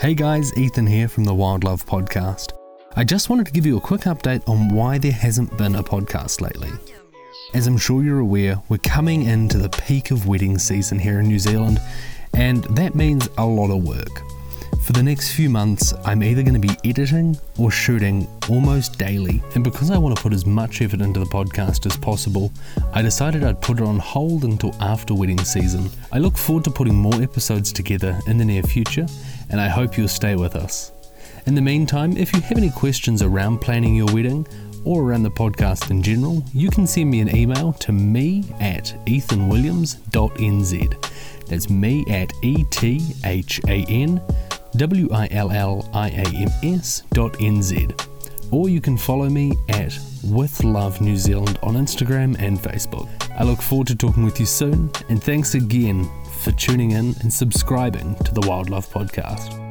Hey guys, Ethan here from the Wild Love Podcast. I just wanted to give you a quick update on why there hasn't been a podcast lately. As I'm sure you're aware, we're coming into the peak of wedding season here in New Zealand, and that means a lot of work. For the next few months, I'm either going to be editing or shooting almost daily, and because I want to put as much effort into the podcast as possible, I decided I'd put it on hold until after wedding season. I look forward to putting more episodes together in the near future, and I hope you'll stay with us. In the meantime, if you have any questions around planning your wedding or around the podcast in general, you can send me an email to me at ethanwilliams.nz. That's me at E T H A N W I L L I A M S dot NZ. Or you can follow me at With Love New Zealand on Instagram and Facebook. I look forward to talking with you soon, and thanks again for tuning in and subscribing to the Wild Love Podcast.